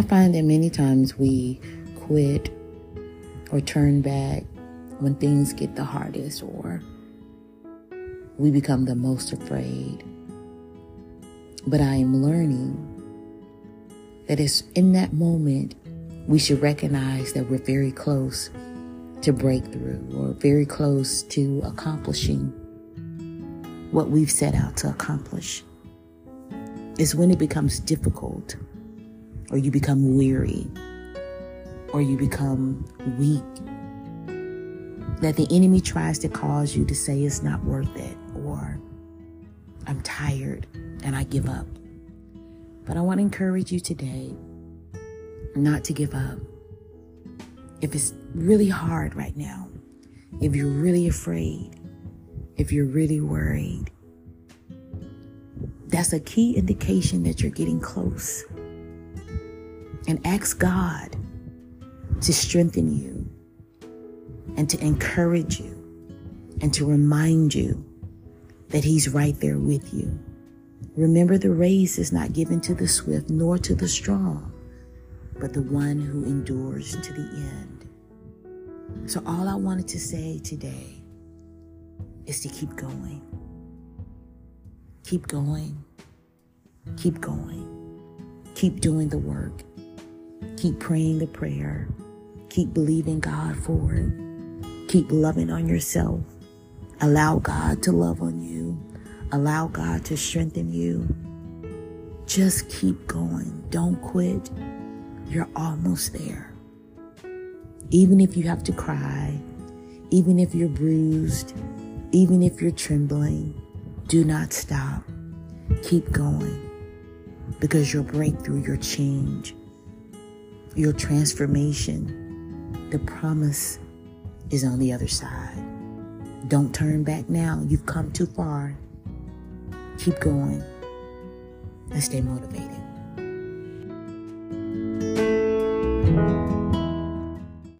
I find that many times we quit or turn back when things get the hardest or we become the most afraid. But I am learning that it's in that moment we should recognize that we're very close to breakthrough or very close to accomplishing what we've set out to accomplish. It's when it becomes difficult or you become weary or you become weak that the enemy tries to cause you to say it's not worth it or I'm tired and I give up. But I want to encourage you today not to give up. If it's really hard right now, if you're really afraid, if you're really worried, that's a key indication that you're getting close. And ask God to strengthen you and to encourage you and to remind you that He's right there with you. Remember, the race is not given to the swift nor to the strong, but the one who endures to the end. So, all I wanted to say today is to keep going. Keep going. Keep going. Keep doing the work. Keep praying the prayer. Keep believing God for it. Keep loving on yourself. Allow God to love on you. Allow God to strengthen you. Just keep going. Don't quit. You're almost there. Even if you have to cry, even if you're bruised, even if you're trembling, do not stop. Keep going because your breakthrough, your change, your transformation, the promise is on the other side. Don't turn back now. You've come too far. Keep going and stay motivated.